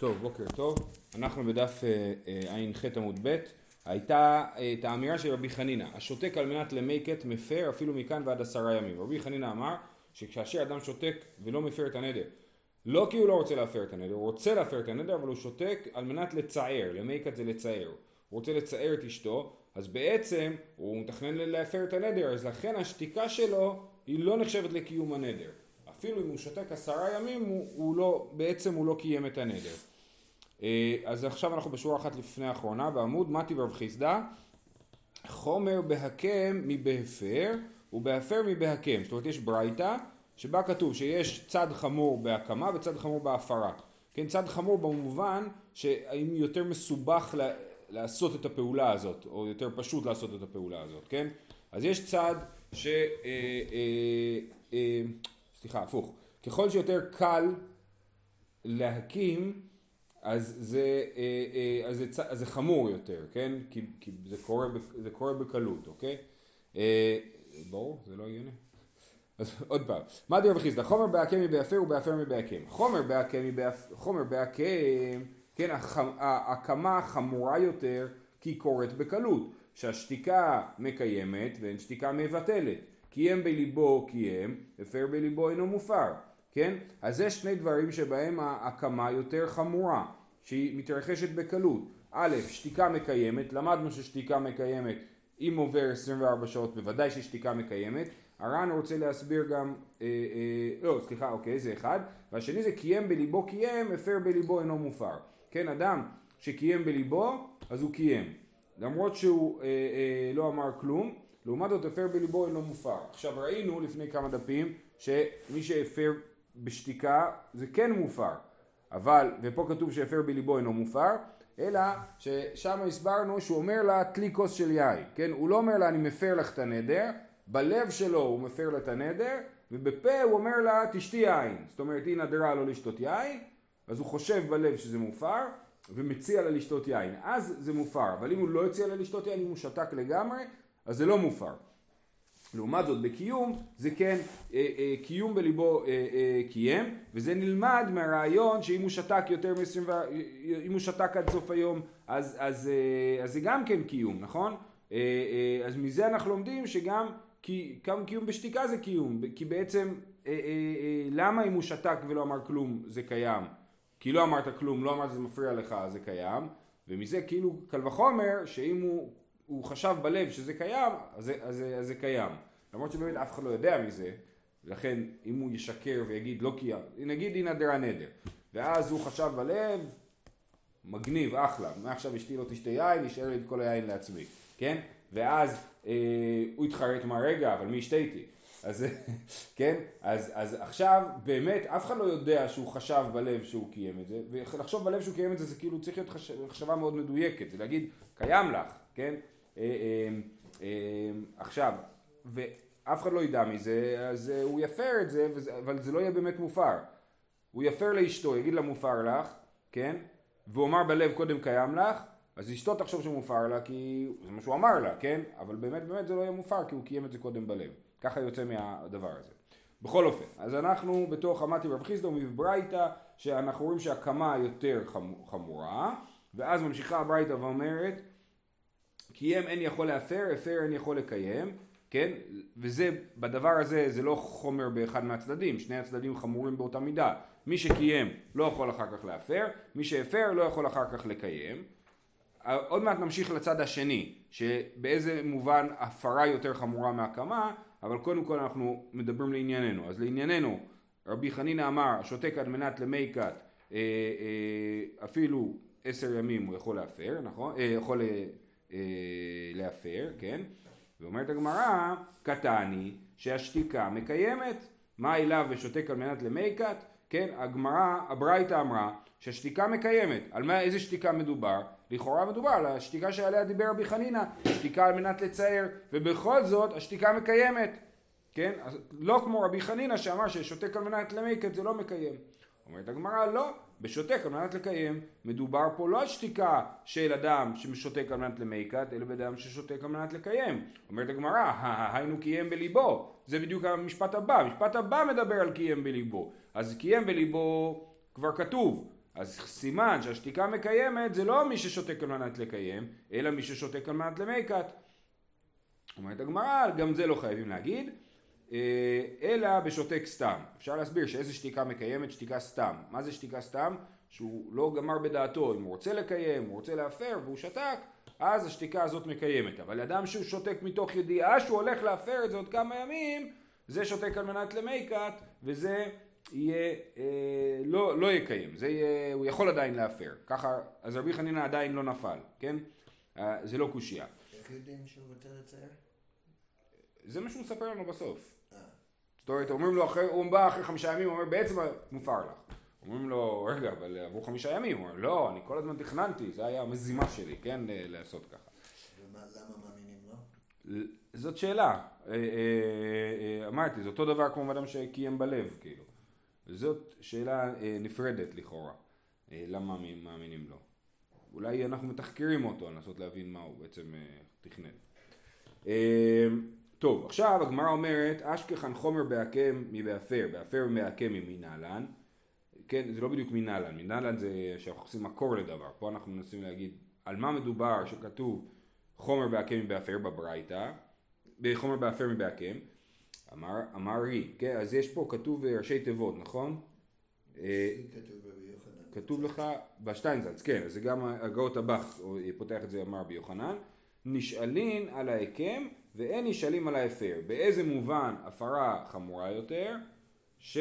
טוב, בוקר טוב. אנחנו בדף אה, אה, ע"ח עמוד ב'. הייתה אה, את האמירה של רבי חנינא, השותק על מנת למקט מפר אפילו מכאן ועד עשרה ימים. רבי חנינא אמר שכאשר אדם שותק ולא מפר את הנדר, לא כי הוא לא רוצה להפר את הנדר, הוא רוצה להפר את הנדר, אבל הוא שותק על מנת לצער, למקט זה לצער. הוא רוצה לצער את אשתו, אז בעצם הוא מתכנן להפר את הנדר, אז לכן השתיקה שלו היא לא נחשבת לקיום הנדר. אפילו אם הוא שותק עשרה ימים, הוא, הוא לא, בעצם הוא לא קיים את הנדר. אה, אז עכשיו אנחנו בשורה אחת לפני האחרונה בעמוד מתי ורב חיסדא חומר בהקם מבהפר ובהפר מבהקם. זאת אומרת יש ברייתא שבה כתוב שיש צד חמור בהקמה וצד חמור בהפרה. כן צד חמור במובן שהאם יותר מסובך לה, לעשות את הפעולה הזאת או יותר פשוט לעשות את הפעולה הזאת כן? אז יש צד ש... אה, אה, אה, סליחה הפוך. ככל שיותר קל להקים אז זה, אה, אה, אז זה, אז זה חמור יותר, כן? כי, כי זה, קורה, זה קורה בקלות, אוקיי? אה, ברור, זה לא הגיוני. אז עוד פעם, מה דיר וחיסדא? חומר בהקם מבהפר ובהפר מבהקם. חומר בהקם מבהפר, חומר בהקם, כן, ההקמה חמורה יותר כי היא קורית בקלות. שהשתיקה מקיימת ואין שתיקה מבטלת. קיים בליבו קיים, הפר בליבו אינו מופר. כן? אז זה שני דברים שבהם ההקמה יותר חמורה, שהיא מתרחשת בקלות. א', שתיקה מקיימת, למדנו ששתיקה מקיימת אם עובר 24 שעות בוודאי ששתיקה מקיימת. הר"ן רוצה להסביר גם, אה, אה, לא סליחה אוקיי זה אחד, והשני זה קיים בליבו קיים, הפר בליבו אינו מופר. כן, אדם שקיים בליבו אז הוא קיים, למרות שהוא אה, אה, לא אמר כלום, לעומת זאת הפר בליבו אינו מופר. עכשיו ראינו לפני כמה דפים שמי שהפר בשתיקה זה כן מופר, אבל, ופה כתוב שהפר בליבו אינו מופר, אלא ששם הסברנו שהוא אומר לה תלי כוס של יין, כן? הוא לא אומר לה אני מפר לך את הנדר, בלב שלו הוא מפר לה את הנדר, ובפה הוא אומר לה תשתי יין, זאת אומרת היא נדרה לא לשתות יין, אז הוא חושב בלב שזה מופר, ומציע לה לשתות יין, אז זה מופר, אבל אם הוא לא הציע לה לשתות יין, אם הוא שתק לגמרי, אז זה לא מופר. לעומת זאת בקיום זה כן אה, אה, קיום בליבו אה, אה, קיים וזה נלמד מהרעיון שאם הוא שתק יותר מ-20 אם הוא שתק עד סוף היום אז, אז, אה, אז זה גם כן קיום נכון? אה, אה, אז מזה אנחנו לומדים שגם כי, גם קיום בשתיקה זה קיום כי בעצם אה, אה, אה, למה אם הוא שתק ולא אמר כלום זה קיים? כי לא אמרת כלום לא אמרת שזה מפריע לך זה קיים ומזה כאילו קל וחומר שאם הוא הוא חשב בלב שזה קיים, אז זה, אז, אז זה קיים. למרות שבאמת אף אחד לא יודע מזה, לכן אם הוא ישקר ויגיד לא קיים, נגיד הנה דרה נדר, ואז הוא חשב בלב, מגניב, אחלה, מעכשיו אשתי לא תשתה יין, נשאר לי את כל היין לעצמי, כן? ואז אה, הוא התחרט מה רגע, אבל מי ישתה איתי? אז כן, אז, אז עכשיו באמת אף אחד לא יודע שהוא חשב בלב שהוא קיים את זה, ולחשוב בלב שהוא קיים את זה זה כאילו צריך להיות מחשבה מאוד מדויקת, זה להגיד קיים לך, כן? אה, אה, אה, עכשיו, ואף אחד לא ידע מזה, אז הוא יפר את זה, אבל זה לא יהיה באמת מופר. הוא יפר לאשתו, יגיד לה מופר לך, כן? והוא אמר בלב קודם קיים לך, אז אשתו תחשוב שמופר לה כי זה מה שהוא אמר לה, כן? אבל באמת באמת זה לא יהיה מופר כי הוא קיים את זה קודם בלב. ככה יוצא מהדבר הזה. בכל אופן, אז אנחנו בתוך אמתי רב חיסדא ומברייתא שאנחנו רואים שהקמה יותר חמורה ואז ממשיכה הברייתא ואומרת קיים אין יכול להפר, הפר אין יכול לקיים, כן? וזה, בדבר הזה זה לא חומר באחד מהצדדים, שני הצדדים חמורים באותה מידה. מי שקיים לא יכול אחר כך להפר, מי שהפר לא יכול אחר כך לקיים. עוד מעט נמשיך לצד השני, שבאיזה מובן הפרה יותר חמורה מהקמה, אבל קודם כל אנחנו מדברים לענייננו. אז לענייננו, רבי חנינא אמר, שותק על מנת למי כת, אה, אה, אפילו עשר ימים הוא יכול להפר, נכון? אה, יכול אה, להפר, כן? ואומרת הגמרא, קטני שהשתיקה מקיימת. מה אליו ושותק על מנת למיקת? כן, הגמרא, הברייתא אמרה שהשתיקה מקיימת. על מה, איזה שתיקה מדובר? לכאורה מדובר על השתיקה שעליה דיבר רבי חנינא, שתיקה על מנת לצייר, ובכל זאת השתיקה מקיימת. כן? אז לא כמו רבי חנינא שאמר ששותק על מנת למיקת זה לא מקיים. אומרת הגמרא לא, בשותק על מנת לקיים. מדובר פה לא על שתיקה של אדם ששותק על מנת למיקת, אלא באדם ששותק על מנת לקיים. אומרת הגמרא, היינו קיים בליבו. זה בדיוק המשפט הבא. המשפט הבא מדבר על קיים בליבו. אז קיים בליבו כבר כתוב. אז סימן שהשתיקה מקיימת זה לא מי ששותק על מנת לקיים, אלא מי ששותק על מנת למיקת. אומרת הגמרא, גם זה לא חייבים להגיד, אלא בשותק סתם. אפשר להסביר שאיזה שתיקה מקיימת שתיקה סתם. מה זה שתיקה סתם? שהוא לא גמר בדעתו אם הוא רוצה לקיים, הוא רוצה להפר והוא שתק, אז השתיקה הזאת מקיימת. אבל אדם שהוא שותק מתוך ידיעה שהוא הולך להפר את זה עוד כמה ימים, זה שותק על מנת למייקת, וזה יהיה, אה, לא, לא יקיים, זה יהיה, הוא יכול עדיין להפר. ככה, אז רבי חנינא עדיין לא נפל, כן? אה, זה לא קושייה. איך יודעים שהוא רוצה לצייר? זה מה שהוא מספר לנו בסוף. אה. זאת אומרת, אומרים לו, אחרי, הוא בא אחרי חמישה ימים, הוא אומר, בעצם מופר לך. אומרים לו, רגע, אבל עברו חמישה ימים. הוא אומר, לא, אני כל הזמן תכננתי, זה היה המזימה שלי, כן, לעשות ככה. ולמה מאמינים לו? זאת שאלה. אה, אה, אמרתי, זה אותו דבר כמו אדם שקיים בלב, כאילו. זאת שאלה נפרדת לכאורה. למה מאמינים לו? אולי אנחנו מתחקרים אותו, לנסות להבין מה הוא בעצם תכנן. טוב, עכשיו הגמרא אומרת, אשכחן חומר בהקם מבהפר, בהפר מבהקם מנהלן. כן, זה לא בדיוק מנהלן, מנהלן זה שאנחנו עושים מקור לדבר. פה אנחנו מנסים להגיד על מה מדובר שכתוב חומר בהקם מבהפר בברייתא, חומר בהפר מבהקם. אמר, אמר ר"י, כן, אז יש פה כתוב ראשי תיבות, נכון? אה, כתוב לך בשטיינזלץ, כן, זה גם הגהות הב"ח פותח את זה אמר רבי יוחנן. נשאלין על ההקם ואין נשאלים על ההפר. באיזה מובן הפרה חמורה יותר? ש...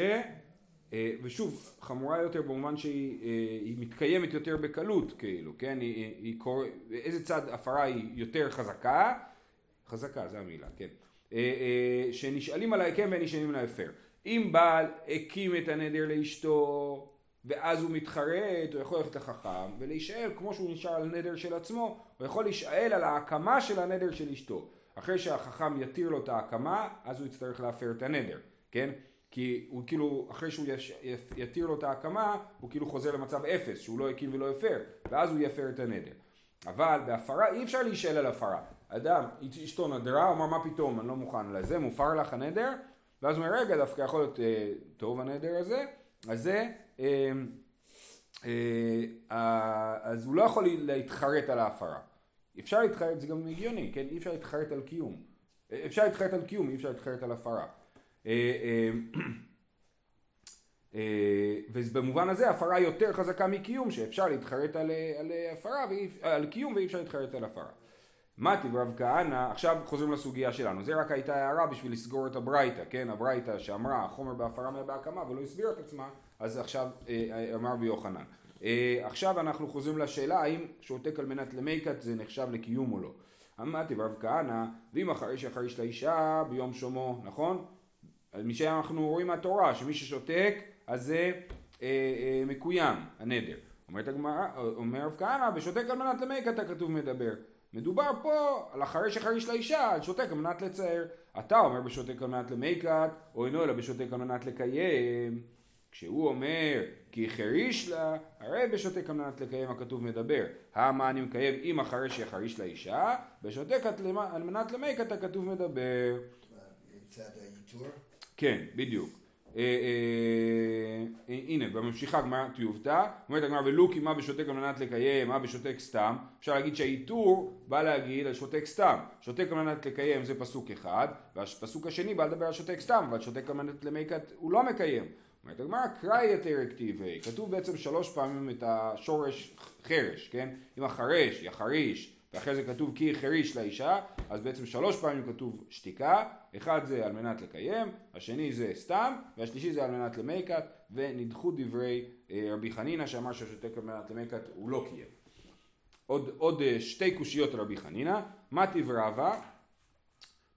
אה, ושוב, חמורה יותר במובן שהיא אה, מתקיימת יותר בקלות, כאילו, כן? היא, היא, קור... איזה צד הפרה היא יותר חזקה? חזקה, זו המילה, כן. אה, שנשאלים על ההיקם ואין נשאלים על ההפר. אם בעל הקים את הנדר לאשתו ואז הוא מתחרט, הוא יכול ללכת לחכם ולהישאל כמו שהוא נשאר על נדר של עצמו, הוא יכול להישאל על ההקמה של הנדר של אשתו. אחרי שהחכם יתיר לו את ההקמה, אז הוא יצטרך להפר את הנדר, כן? כי הוא כאילו, אחרי שהוא יש, יתיר לו את ההקמה, הוא כאילו חוזר למצב אפס, שהוא לא הקים ולא הפר, ואז הוא יפר את הנדר. אבל בהפרה אי אפשר להישאל על הפרה. אדם, אשתו נדרה, הוא אמר מה פתאום, אני לא מוכן לזה, מופר לך הנדר, ואז הוא אומר רגע דווקא יכול להיות אה, טוב הנדר הזה, אז זה, אה, אה, אז הוא לא יכול להתחרט על ההפרה. אפשר להתחרט, זה גם הגיוני, כן? אי אפשר להתחרט על קיום. אפשר להתחרט על קיום, אי אפשר להתחרט על הפרה. אה, אה, אה, ובמובן הזה הפרה יותר חזקה מקיום, שאפשר להתחרט על, על הפרה, על קיום ואי אפשר להתחרט על הפרה. מתי רב כהנא, עכשיו חוזרים לסוגיה שלנו, זה רק הייתה הערה בשביל לסגור את הברייתא, כן, הברייתא שאמרה החומר בהפרה מהבהקמה ולא הסבירה את עצמה, אז עכשיו אמר ביוחנן. אה, עכשיו אנחנו חוזרים לשאלה האם שותק על מנת למיקת זה נחשב לקיום או לא. אמרתי ברב כהנא, ואם החריש החריש לאישה ביום שומו, נכון? משם אנחנו רואים מהתורה שמי ששותק אז זה אה, אה, מקוים, הנדר. אומרת הגמרא, אומר רב כהנא, בשותק על מנת למיקת הכתוב מדבר. מדובר פה על החריש החריש לאישה, על שותק על מנת לצייר. אתה אומר בשותק על מנת למיקת, או אינו אלא בשותק על מנת לקיים. כשהוא אומר כי חריש לה, הרי בשותק על מנת לקיים הכתוב מדבר. המה אני מקיים אם אחרי שיחריש לאישה, בשותק על מנת למקת הכתוב מדבר. מצד הייצור? כן, בדיוק. אה, אה, אה, הנה, בממשיכה גמרא טיובתא, אומרת הגמרא ולו כי מה בשותק על מנת לקיים, מה בשותק סתם, אפשר להגיד שהעיטור בא להגיד על שותק סתם, שותק על מנת לקיים זה פסוק אחד, והפסוק השני בא לדבר על שותק סתם, אבל שותק על מנת למקת הוא לא מקיים. אומרת הגמרא קראי יותר אקטיבי, כתוב בעצם שלוש פעמים את השורש חרש, כן? אם החרש יחריש ואחרי זה כתוב כי חריש לאישה, אז בעצם שלוש פעמים כתוב שתיקה, אחד זה על מנת לקיים, השני זה סתם, והשלישי זה על מנת למקת, ונדחו דברי אה, רבי חנינא שאמר שהשותק על מנת למקת הוא לא קיים. עוד, עוד אה, שתי קושיות רבי חנינא, מה רבה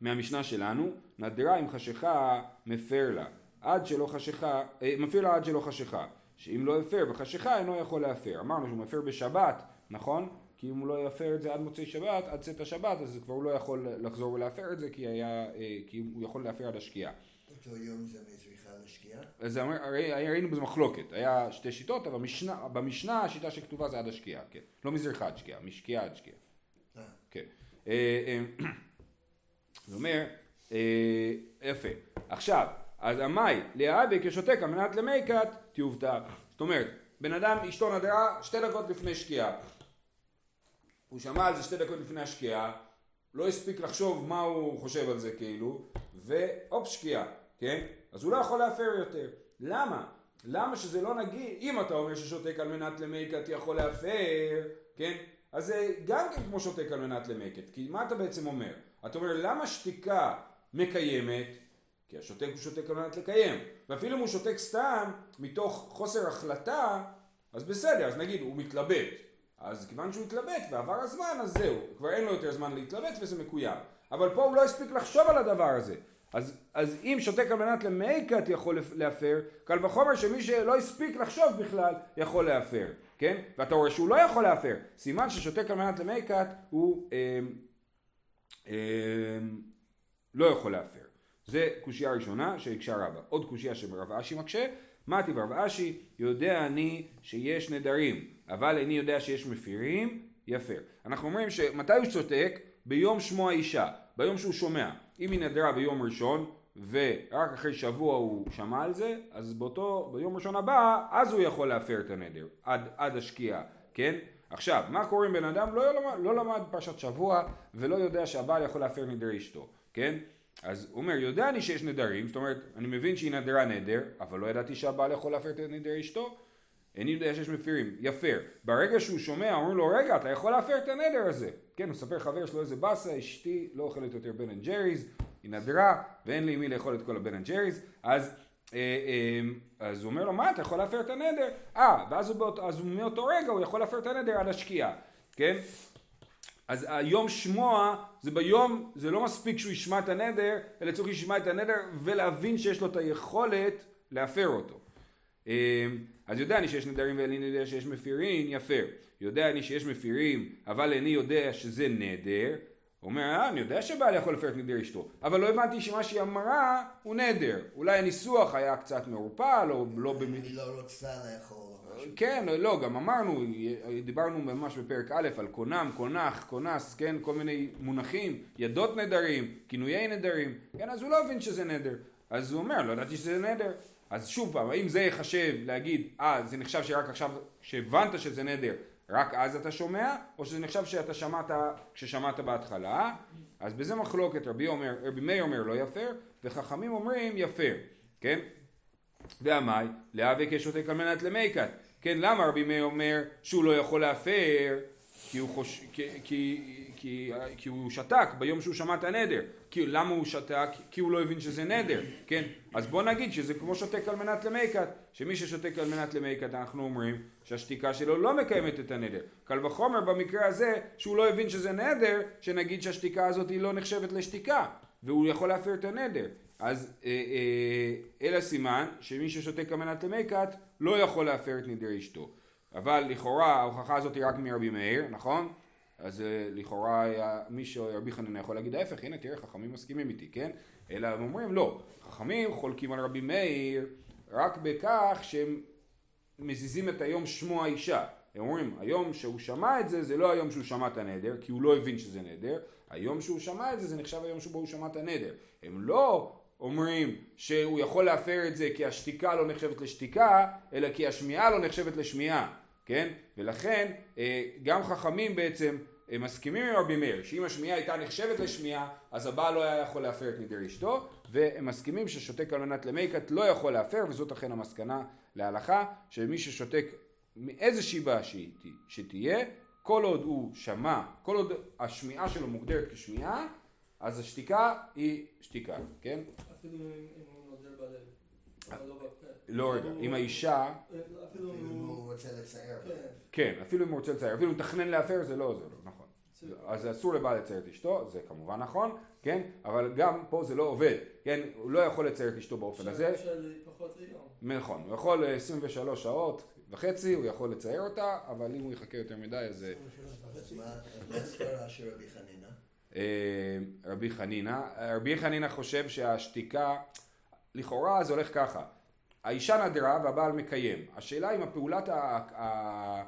מהמשנה שלנו, נדרה עם חשיכה מפר לה. עד שלא חשיכה, אה, לה עד שלא חשיכה, שאם לא הפר וחשיכה אינו יכול להפר. אמרנו שהוא מפר בשבת, נכון? כי אם הוא לא יפר את זה עד מוצאי שבת, עד צאת השבת, אז כבר הוא לא יכול לחזור ולהפר את זה, כי, היה, אה, כי הוא יכול להפר עד השקיעה. אותו יום זה מזריחה לשקיעה? אז הרי היינו בזה מחלוקת, היה שתי שיטות, אבל במשנה, במשנה השיטה שכתובה זה עד השקיעה, כן. לא מזריחה עד שקיעה, משקיעה עד שקיעה. אה. כן. זה אומר, יפה. עכשיו, אז המאי להאבק כשותק על מנת למיקת תיובתא. זאת אומרת, בן אדם, אשתו נדרה שתי דקות לפני שקיעה. הוא שמע על זה שתי דקות לפני השקיעה, לא הספיק לחשוב מה הוא חושב על זה כאילו, והופ שקיעה, כן? אז הוא לא יכול להפר יותר. למה? למה שזה לא נגיד, אם אתה אומר ששותק על מנת למקט יכול להפר, כן? אז זה גם כן כמו שותק על מנת למקט, כי מה אתה בעצם אומר? אתה אומר למה שתיקה מקיימת? כי השותק הוא שותק על מנת לקיים, ואפילו אם הוא שותק סתם מתוך חוסר החלטה, אז בסדר, אז נגיד הוא מתלבט, אז כיוון שהוא התלבט ועבר הזמן, אז זהו, כבר אין לו יותר זמן להתלבט וזה מקוים. אבל פה הוא לא הספיק לחשוב על הדבר הזה. אז, אז אם שותק על מנת למייקת יכול להפר, קל וחומר שמי שלא הספיק לחשוב בכלל יכול להפר, כן? ואתה רואה שהוא לא יכול להפר. סימן ששותק על מנת למייקת הוא אה, אה, לא יכול להפר. זה קושייה ראשונה שהקשה רבה. עוד קושייה שרב אשי מקשה, מתי ברב אשי יודע אני שיש נדרים, אבל איני יודע שיש מפירים, יפר. אנחנו אומרים שמתי הוא שותק? ביום שמו האישה, ביום שהוא שומע. אם היא נדרה ביום ראשון ורק אחרי שבוע הוא שמע על זה, אז באותו, ביום ראשון הבא, אז הוא יכול להפר את הנדר, עד, עד השקיעה, כן? עכשיו, מה קורה אם בן אדם לא למד, לא למד פרשת שבוע ולא יודע שהבעל יכול להפר נדר אשתו, כן? אז הוא אומר, יודע אני שיש נדרים, זאת אומרת, אני מבין שהיא נדרה נדר, אבל לא ידעתי שהבעל יכול להפר את נדר אשתו, איני יודע שיש מפירים, יפר. ברגע שהוא שומע, אומרים לו, רגע, אתה יכול להפר את הנדר הזה. כן, הוא מספר חבר שלו איזה באסה, אשתי לא אוכלת יותר בן אנד ג'ריז, היא נדרה, ואין לי מי לאכול את כל הבן אנד ג'ריז, אז, אה, אה, אז הוא אומר לו, מה, אתה יכול להפר את הנדר? אה, ואז הוא, באות, אז מאותו רגע הוא יכול להפר את הנדר עד השקיעה, כן? אז היום שמוע זה ביום, זה לא מספיק שהוא ישמע את הנדר, אלא צריך לשמוע את הנדר ולהבין שיש לו את היכולת להפר אותו. אה, אז יודע אני שיש נדרים ואיני יודע שיש מפירים, יפר. יודע אני שיש מפירים, אבל איני יודע שזה נדר. הוא אומר, אה, אני יודע שבעל יכול לפר את נדר אשתו, אבל לא הבנתי שמה שהיא אמרה הוא נדר. אולי הניסוח היה קצת מעורפל, או לא. היא לא רוצה לאכול. כן, לא, גם אמרנו, דיברנו ממש בפרק א' על קונם, קונח, קונס, כן, כל מיני מונחים, ידות נדרים, כינויי נדרים, כן, אז הוא לא הבין שזה נדר. אז הוא אומר, לא ידעתי שזה נדר. אז שוב פעם, האם זה יחשב להגיד, אה, זה נחשב שרק עכשיו, שהבנת שזה נדר, רק אז אתה שומע, או שזה נחשב שאתה שמעת כששמעת בהתחלה, אז בזה מחלוקת, רבי, אומר, רבי מאיר אומר לא יפר, וחכמים אומרים יפר, כן? ועמי, להאבק כשותק על מנת למייקת, כן, למה רבי מאיר אומר שהוא לא יכול להפר, כי הוא, חוש... כי, כי, כי, כי הוא שתק ביום שהוא שמע את הנדר. כי, למה הוא שתק? כי הוא לא הבין שזה נדר, כן? אז בוא נגיד שזה כמו שותק על מנת למייקת, שמי ששותק על מנת למייקת אנחנו אומרים שהשתיקה שלו לא מקיימת את הנדר. קל וחומר במקרה הזה שהוא לא הבין שזה נדר, שנגיד שהשתיקה הזאת היא לא נחשבת לשתיקה, והוא יכול להפר את הנדר. אז אה, אה, אלא סימן שמי ששותק על מנת למייקת לא יכול להפר את נדר אשתו. אבל לכאורה ההוכחה הזאת היא רק מרבי מאיר, נכון? אז uh, לכאורה היה מישהו, רבי חנין יכול להגיד ההפך, הנה תראה חכמים מסכימים איתי, כן? אלא הם אומרים לא, חכמים חולקים על רבי מאיר רק בכך שהם מזיזים את היום שמו האישה. הם אומרים, היום שהוא שמע את זה, זה לא היום שהוא שמע את הנדר, כי הוא לא הבין שזה נדר, היום שהוא שמע את זה, זה נחשב היום שבו הוא שמע את הנדר. הם לא אומרים שהוא יכול להפר את זה כי השתיקה לא נחשבת לשתיקה, אלא כי השמיעה לא נחשבת לשמיעה. כן? ולכן אה, גם חכמים בעצם הם מסכימים עם רבי מאיר שאם השמיעה הייתה נחשבת לשמיעה אז הבעל לא היה יכול להפר את נדר אשתו והם מסכימים ששותק על מנת למייקת לא יכול להפר וזאת אכן המסקנה להלכה שמי ששותק מאיזושהי בעיה שתהיה כל עוד הוא שמע, כל עוד השמיעה שלו מוגדרת כשמיעה אז השתיקה היא שתיקה, כן? אפילו אם הוא נודל בלב. לא לא רגע, אם האישה... אפילו אם הוא רוצה לצייר. כן. כן, אפילו אם הוא רוצה לצייר, אפילו אם הוא מתכנן להפר זה לא זה לא, נכון. אז אסור לבעל לצייר את אשתו, זה כמובן נכון, כן? אבל גם פה זה לא עובד, כן? הוא לא יכול לצייר את אשתו באופן הזה. נכון, הוא יכול 23 שעות וחצי, הוא יכול לצייר אותה, אבל אם הוא יחכה יותר מדי אז... מה הסברה של רבי חנינה? אה, רבי חנינה, רבי חנינה חושב שהשתיקה, לכאורה זה הולך ככה, האישה נדרה והבעל מקיים. השאלה אם הפעולת, ה...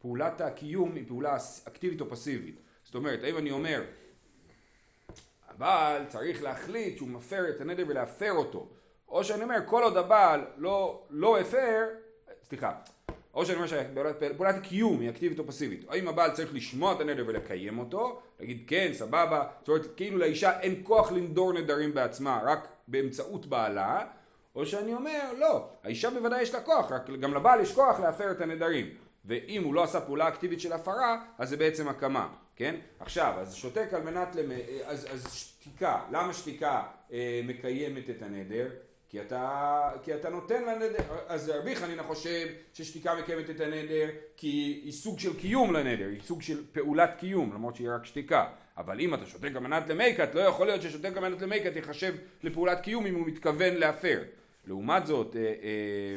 פעולת הקיום היא פעולה אקטיבית או פסיבית. זאת אומרת, האם אני אומר, הבעל צריך להחליט שהוא מפר את הנדר ולהפר אותו, או שאני אומר, כל עוד הבעל לא, לא הפר, סליחה, או שאני אומר שפעולת הקיום היא אקטיבית או פסיבית, האם הבעל צריך לשמוע את הנדר ולקיים אותו, להגיד כן, סבבה, זאת אומרת כאילו לאישה אין כוח לנדור נדרים בעצמה, רק באמצעות בעלה, או שאני אומר לא, האישה בוודאי יש לה כוח, רק גם לבעל יש כוח להפר את הנדרים, ואם הוא לא עשה פעולה אקטיבית של הפרה, אז זה בעצם הקמה, כן? עכשיו, אז שותק על מנת, למ... אז, אז שתיקה, למה שתיקה אה, מקיימת את הנדר? כי אתה, כי אתה נותן לנדר, אז רבי חנינא חושב ששתיקה מקיימת את הנדר כי היא סוג של קיום לנדר, היא סוג של פעולת קיום, למרות שהיא רק שתיקה. אבל אם אתה שותק על מנת למיקת, לא יכול להיות ששותק על מנת למיקת ייחשב לפעולת קיום אם הוא מתכוון להפר. לעומת זאת, אה, אה,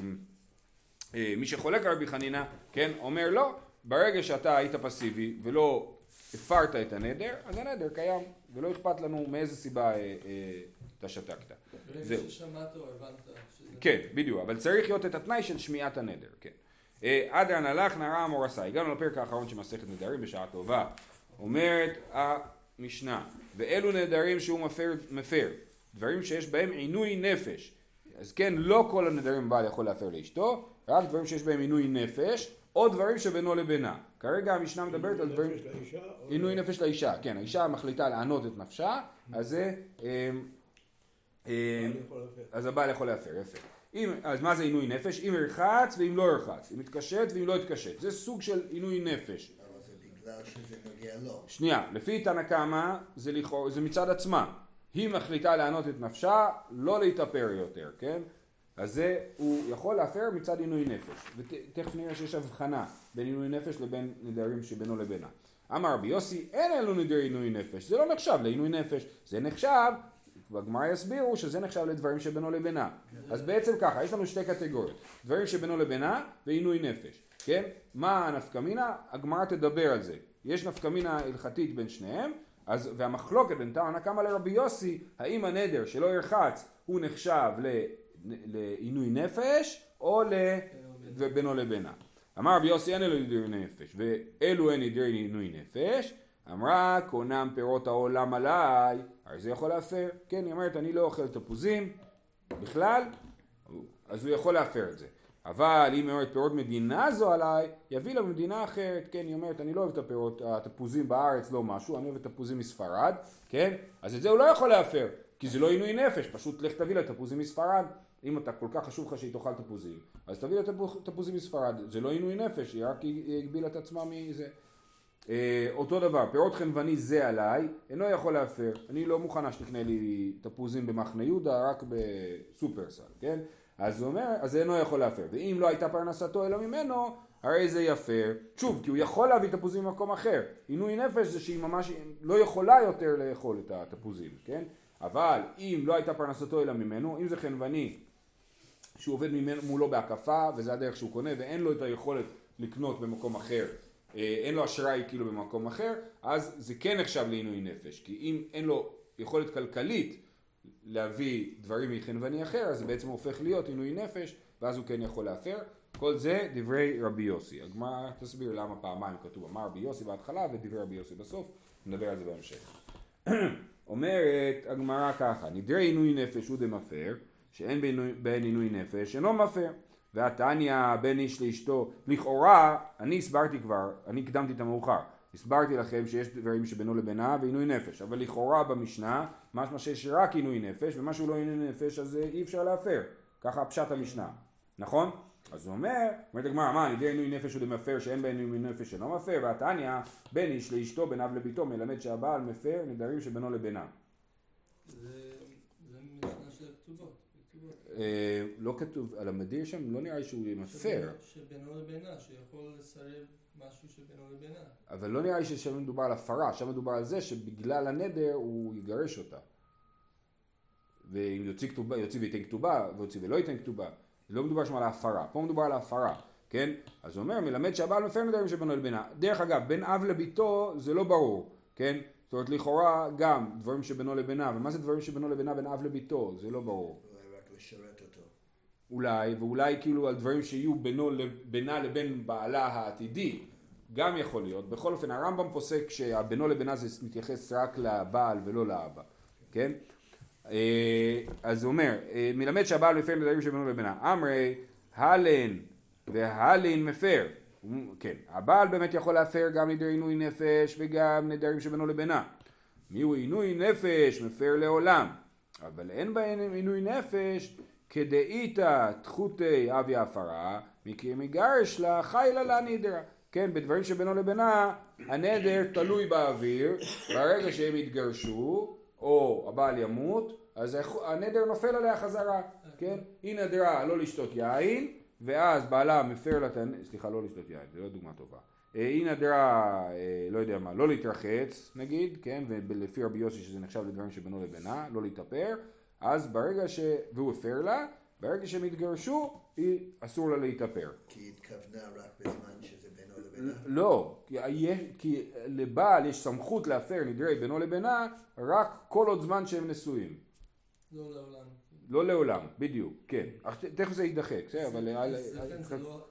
אה, מי שחולק על רבי חנינא, כן, אומר לא, ברגע שאתה היית פסיבי ולא הפרת את הנדר, אז הנדר קיים, ולא אכפת לנו מאיזה סיבה אה, אה, אתה שתקת. ברגע ששמעת או הבנת שזה... כן, בדיוק, אבל צריך להיות את התנאי של שמיעת הנדר, כן. אה, אדרן הלך נערה אמור עשה, הגענו לפרק האחרון של מסכת נדרים בשעה טובה. אומרת המשנה, ואלו נדרים שהוא מפר, מפר, דברים שיש בהם עינוי נפש. אז כן, לא כל הנדרים בעל יכול להפר לאשתו, רק דברים שיש בהם עינוי נפש, או דברים שבינו לבינה. כרגע המשנה מדברת על דברים... עינוי נפש לאישה, כן, האישה מחליטה לענות את נפשה, אז זה... אה, אז הבעל יכול להפר, יפה. אם, אז מה זה עינוי נפש? אם ירחץ ואם לא ירחץ, אם יתקשט ואם לא יתקשט, זה סוג של עינוי נפש. אבל זה בגלל שזה נוגע לו. שנייה, לפי תנא קמא זה, זה מצד עצמה. היא מחליטה לענות את נפשה, לא להתאפר יותר, כן? אז זה, הוא יכול להפר מצד עינוי נפש. ותכף נראה שיש הבחנה בין עינוי נפש לבין נדרים שבינו לבינה. אמר רבי יוסי, אין אלו נדרי עינוי נפש, זה לא נחשב לעינוי נפש, זה נחשב, בגמרא יסבירו שזה נחשב לדברים שבינו לבינה. אז בעצם ככה, יש לנו שתי קטגוריות, דברים שבינו לבינה ועינוי נפש, כן? מה הנפקא מינה? הגמרא תדבר על זה. יש נפקא מינה הלכתית בין שניהם, אז, והמחלוקת בין תנא קמא לרבי יוסי, האם הנדר שלא ירחץ הוא נחשב לעינוי נפש או ל... ובינו לבינה. אמר רבי יוסי אין אלו נדרי נפש ואלו אין עינוי נפש אמרה קונם פירות העולם עליי הרי זה יכול להפר. כן היא אומרת אני לא אוכל תפוזים בכלל אז הוא יכול להפר את זה. אבל אם היא אומרת פירות מדינה זו עליי יביא לה מדינה אחרת. כן היא אומרת אני לא אוהב את הפירות התפוזים בארץ לא משהו אני אוהב את התפוזים מספרד כן? אז את זה הוא לא יכול להפר כי זה לא עינוי נפש. פשוט לך תביא לה תפוזים מספרד. אם אתה כל כך חשוב לך שהיא תאכל תפוזים, אז תביא לה תפוז- תפוזים מספרד, זה לא עינוי נפש, היא רק הגבילה את עצמה מזה. אה, אותו דבר, פירות חנווני זה עליי, אינו יכול להפר, אני לא מוכנה שתקנה לי תפוזים במחנה יהודה, רק בסופרסל, כן? אז הוא אומר, אז זה אינו יכול להפר, ואם לא הייתה פרנסתו אלא ממנו, הרי זה יפר, שוב, כי הוא יכול להביא תפוזים ממקום אחר, עינוי נפש זה שהיא ממש לא יכולה יותר לאכול את התפוזים, כן? אבל אם לא הייתה פרנסתו אלא ממנו, אם זה חנווני שהוא עובד ממנו, מולו בהקפה וזה הדרך שהוא קונה ואין לו את היכולת לקנות במקום אחר, אין לו אשראי כאילו במקום אחר, אז זה כן נחשב לעינוי נפש, כי אם אין לו יכולת כלכלית להביא דברים מחנווני אחר, אז זה בעצם הופך להיות עינוי נפש, ואז הוא כן יכול להפר. כל זה דברי רבי יוסי. הגמרא תסביר למה פעמיים כתוב אמר רבי יוסי בהתחלה ודברי רבי יוסי בסוף, נדבר על זה בהמשך. אומרת הגמרא ככה, נדרי עינוי נפש הוא דמפר, שאין בהן עינוי נפש, אינו מפר. והתניא בין איש לאשתו, לכאורה, אני הסברתי כבר, אני הקדמתי את המאוחר, הסברתי לכם שיש דברים שבינו לבינה ועינוי נפש, אבל לכאורה במשנה, משמע שיש רק עינוי נפש, ומה שהוא לא עינוי נפש אז אי אפשר להפר, ככה פשט המשנה, נכון? אז הוא אומר, אומרת הגמרא, מה, על ידי עינוי נפש הוא דמפר שאין בהם עינוי נפש שאינו מפר, והתניא, בין איש לאשתו, בין אב לביתו, מלמד שהבעל מפר נדרים שבינו לבינה. זה משנה של הכתובות. הכתובות. אה, לא כתוב, על המדיר שם לא נראה לי שהוא שבינו- שבינו לבינה, שיכול לסרב משהו שבינו לבינה. אבל לא נראה לי ששם מדובר על הפרה, שם מדובר על זה שבגלל הנדר הוא יגרש אותה. ואם יוציא כתובה, יוציא וייתן כתובה, ויוציא ולא ייתן כתובה, לא מדובר שם על ההפרה, פה מדובר על ההפרה, כן? אז הוא אומר, מלמד שהבעל מפר נדרים שבינו לבינה. דרך אגב, בין אב לביתו זה לא ברור, כן? זאת אומרת, לכאורה גם דברים שבינו לבינה, ומה זה דברים שבינו לבינה בין אב לביתו? זה לא ברור. לשרת אותו. אולי, ואולי כאילו על דברים שיהיו בינו, בינה לבין בעלה העתידי, גם יכול להיות. בכל אופן, הרמב"ם פוסק שהבינו לבינה זה מתייחס רק לבעל ולא לאבא, כן? אה, אז הוא אומר, אה, מלמד שהבעל מפר נדרים שבינו לבינה. אמרי, הלן, והלין מפר. כן, הבעל באמת יכול להפר גם נדר עינוי נפש וגם נדרים שבינו לבינה. מיהו עינוי נפש מפר לעולם, אבל אין בהם עינוי נפש כדאיתא תחותי אבי הפרה, מקי מגרש לה חיילה לה נדרה. כן, בדברים שבינו לבינה, הנדר תלוי באוויר, ברגע שהם יתגרשו, או הבעל ימות, אז הנדר נופל עליה חזרה, כן? היא נדרה לא לשתות יין, ואז בעלה מפר לה את הנדר, סליחה, לא לשתות יין, זו לא דוגמה טובה. אה, היא נדרה, אה, לא יודע מה, לא להתרחץ נגיד, כן, ולפי רבי יוסי שזה נחשב לדברים שבינו לבינה, לא להתאפר, אז ברגע ש... והוא הפר לה, ברגע שהם התגרשו, היא אסור לה להתאפר. כי היא התכוונה רק בזמן שזה בינו לבינה? לא, כי, כי לבעל יש סמכות להפר נדרי בינו לבינה רק כל עוד זמן שהם נשואים. לא לעולם. לא לעולם, בדיוק, כן. תכף זה יידחק, בסדר, אבל...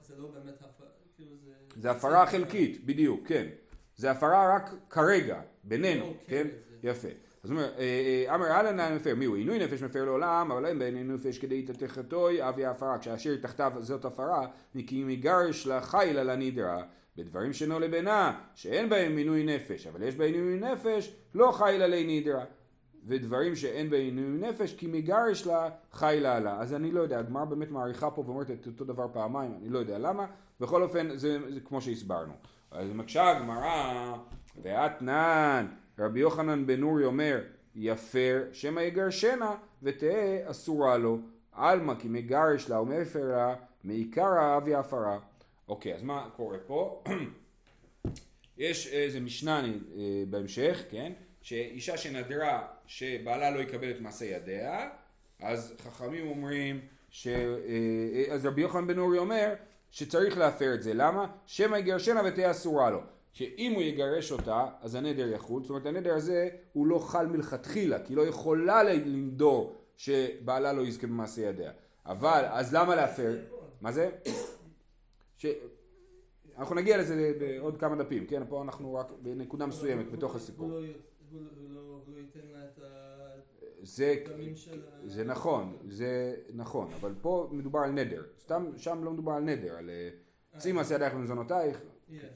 זה לא באמת הפרה, כאילו זה... זה הפרה חלקית, בדיוק, כן. זה הפרה רק כרגע, בינינו, לא, כן? יפה. אז הוא אומר, אה, אה, אמר אהלן מפר, מי הוא? עינוי נפש מפר לעולם, אבל אין בין עינוי נפש כדי תתחתוי אבי ההפרה, כשאשר תחתיו זאת הפרה, נקי מגרש לה חיילה לנדרה, בדברים שאינו לבינה, שאין בהם עינוי נפש, אבל יש בהם עינוי נפש, לא חיילה לנדרה. ודברים שאין בהם עינוי נפש, כי מגרש לה חיילה לה. אז אני לא יודע, הגמרא באמת מעריכה פה ואומרת את אותו דבר פעמיים, אני לא יודע למה, בכל אופן זה, זה כמו שהסברנו. אז מקשה הגמרא, ואתנן רבי יוחנן בן נורי אומר, יפר שמא יגרשנה ותהא אסורה לו. עלמא כי מגרש לה ומפר לה מעיקרא אבי הפרה. אוקיי, אז מה קורה פה? יש איזה משנה אה, בהמשך, כן? שאישה שנדרה שבעלה לא יקבל את מעשה ידיה, אז חכמים אומרים, ש... אה, אז רבי יוחנן בן נורי אומר שצריך להפר את זה, למה? שמא יגרשנה ותהיה אסורה לו. שאם הוא יגרש אותה, אז הנדר יחול, זאת אומרת הנדר הזה הוא לא חל מלכתחילה, כי לא יכולה לנדור שבעלה לא יזכה במעשה ידיה. אבל, אז למה להפר? מה זה? ש... אנחנו נגיע לזה בעוד כמה דפים, כן? פה אנחנו רק בנקודה מסוימת בתוך הסיפור. הוא לא ייתן לה את זה, הדמים של ה... זה נכון, זה נכון, אבל פה מדובר על נדר, סתם שם לא מדובר על נדר, על צאי מעשה ידייך במזונותייך,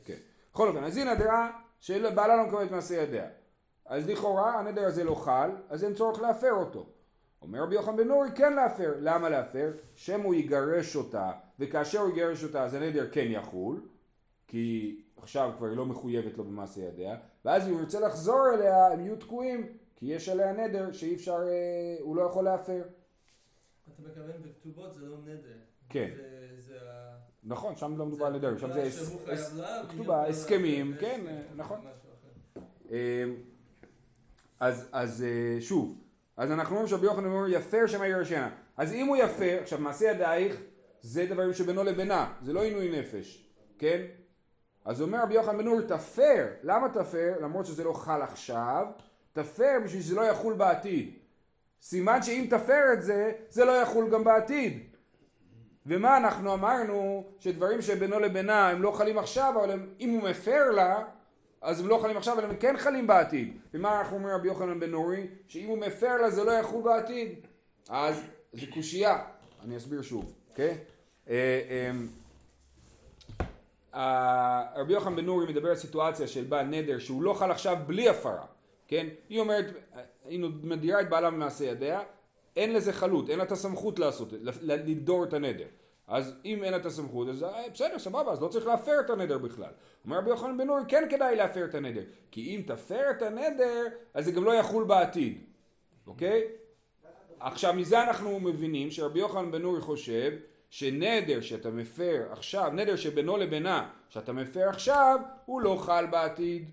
כן. בכל אופן, אז היא נדרה שבעלה לא מקבל את מעשה ידיה. אז לכאורה הנדר הזה לא חל, אז אין צורך להפר אותו. אומר רבי יוחנן בן נורי כן להפר. למה להפר? שם הוא יגרש אותה, וכאשר הוא יגרש אותה אז הנדר כן יחול, כי עכשיו כבר היא לא מחויבת לו במעשה ידיה, ואז אם הוא ירצה לחזור אליה הם יהיו תקועים, כי יש עליה נדר שאי אפשר, אה, הוא לא יכול להפר. אתה מכוון בכתובות זה לא נדר. כן. זה, זה. נכון, שם לא מדובר על נדרים, שם זה כתובה, הסכמים, כן, להפר, נכון. אמ, אז, אז אה, שוב, אז אנחנו אומרים שרבי יוחנן אומר יפר שמא ירשנה. אז אם הוא יפר, עכשיו מעשה ידייך זה דברים שבינו לבינה, זה לא עינוי נפש, כן? אז אומר רבי יוחנן בן נור תפר, למה תפר? למרות שזה לא חל עכשיו, תפר בשביל שזה לא יחול בעתיד. סימן שאם תפר את זה, זה לא יחול גם בעתיד. ומה אנחנו אמרנו שדברים שבינו לבינה הם לא חלים עכשיו, אבל הם, אם הוא מפר לה, אז הם לא חלים עכשיו, אבל הם כן חלים בעתיד. ומה אנחנו אומרים רבי יוחנן בן נורי? שאם הוא מפר לה זה לא יחול בעתיד. אז זה קושייה, אני אסביר שוב, אוקיי? אה, אמ, אה, רבי יוחנן בן נורי מדבר על סיטואציה של בעל נדר שהוא לא חל עכשיו בלי הפרה, כן? היא אומרת, היא מדירה את בעלה ממעשה ידיה, אין לזה חלות, אין לה את הסמכות לעשות, לדור את הנדר. אז אם אין לה את הסמכות, אז אה, בסדר, סבבה, אז לא צריך להפר את הנדר בכלל. אומר רבי יוחנן בן נורי, כן כדאי להפר את הנדר, כי אם תפר את הנדר, אז זה גם לא יחול בעתיד, אוקיי? עכשיו מזה אנחנו מבינים שרבי יוחנן בן נורי חושב שנדר שאתה מפר עכשיו, נדר שבינו לבינה שאתה מפר עכשיו, הוא לא חל בעתיד.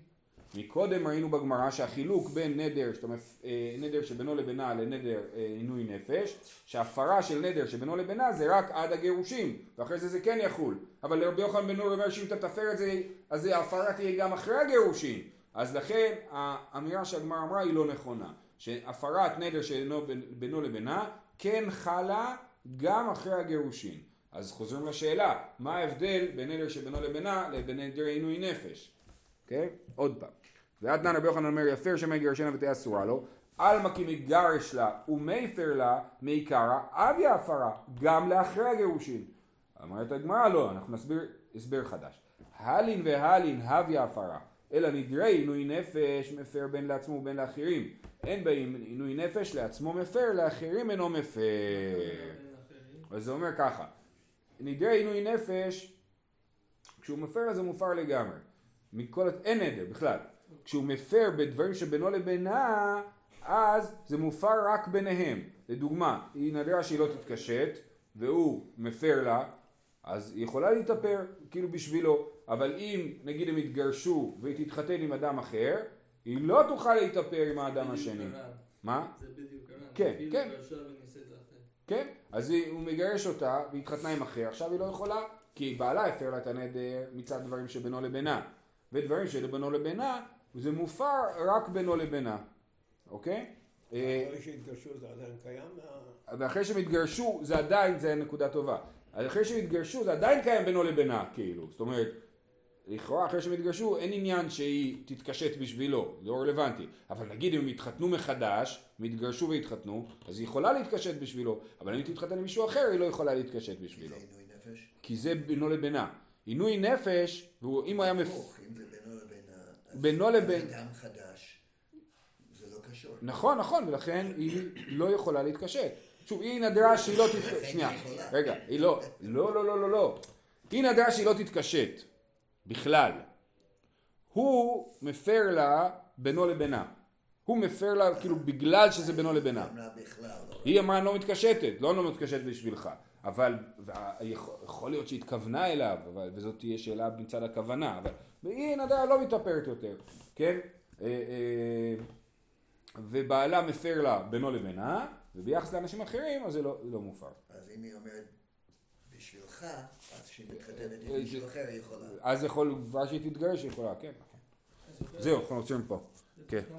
מקודם ראינו בגמרא שהחילוק בין נדר, שאתה. אה, נדר שבינו לבינה לנדר אה, עינוי נפש, שהפרה של נדר שבינו לבינה זה רק עד הגירושים, ואחרי זה זה כן יחול. אבל לרבי יוחנן בן נור אומר שאם אתה תפר את זה, אז ההפרה תהיה גם אחרי הגירושים. אז לכן האמירה שהגמרא אמרה היא לא נכונה. שהפרת נדר שבינו לבינה כן חלה גם אחרי הגירושים. אז חוזרים לשאלה, מה ההבדל בין נדר שבינו לבינה לבין נדר עינוי נפש? אוקיי? Okay? עוד פעם. ועדנן רבי יוחנן אומר יפר שמא יגרשנה ותהיה אסורה לו, עלמא כי מגרש לה ומפר לה מעיקרא אביה הפרה, גם לאחרי הגירושין. אומרת הגמרא לא, אנחנו נסביר הסבר חדש. הלין והלין הביא הפרה, אלא נדרי עינוי נפש מפר בין לעצמו ובין לאחרים. אין בעינוי נפש לעצמו מפר, לאחרים אינו מפר. אז זה אומר ככה, נדרי עינוי נפש, כשהוא מפר אז זה מופר לגמרי. מכל, אין נדר בכלל. כשהוא מפר בדברים שבינו לבינה, אז זה מופר רק ביניהם. לדוגמה, היא נדרה שהיא לא תתקשט, והוא מפר לה, אז היא יכולה להתאפר כאילו בשבילו, אבל אם נגיד הם יתגרשו והיא תתחתן עם אדם אחר, היא לא תוכל להתאפר עם האדם השני. מה? זה בדיוק הר"ן. כן, אפילו כן. כן, אז הוא מגרש אותה והיא התחתנה עם אחר, עכשיו היא לא יכולה, כי בעלה הפר לה את הנדר מצד דברים שבינו לבינה, ודברים שבינו לבינה זה מופר רק בינו לבינה, אוקיי? אה, אחרי שהתגרשו זה עדיין קיים? ואחרי שהם התגרשו זה עדיין, זה נקודה טובה, אחרי שהם התגרשו זה עדיין קיים בינו לבינה, כאילו, זאת אומרת, לכאורה אחרי שהם התגרשו אין עניין שהיא תתקשט בשבילו, זה לא רלוונטי, אבל נגיד אם הם התחתנו מחדש, הם התגרשו והתחתנו, אז היא יכולה להתקשט בשבילו, אבל אם היא תתחתן עם מישהו אחר היא לא יכולה להתקשט זה בשבילו, עינוי נפש. כי זה בינו לבינה. עינוי נפש, ואם הוא היה מפ... אם זה בינו לבינה, אז- בינו לבין- אדם חדש, זה לא קשור. נכון, נכון, ולכן היא לא יכולה להתקשט. שוב, היא נדרה שהיא לא תתקשט, שנייה. רגע, היא לא, לא, לא, לא, לא, לא. היא נדרה שהיא לא תתקשט, בכלל. הוא מפר לה בינו לבינה. הוא מפר לה כאילו בגלל שזה בינו לבינה. לא. היא אמרה אני לא מתקשטת, לא לא מתקשט בשבילך. אבל יכול להיות שהיא התכוונה אליו, אבל, וזאת תהיה שאלה מצד הכוונה, אבל היא נדרה לא מתאפרת יותר, כן? אה, אה, ובעלה מפר לה בינו לבינה, וביחס לאנשים אחרים אז זה לא, לא מופר. אז אם היא אומרת בשבילך, אז כשהיא מתחתנת אה, עם מישהו זה- אחר היא יכולה. אז יכול, כבר שהיא תתגרש היא יכולה, כן, נכון. זהו, אנחנו עוצרים פה. כן.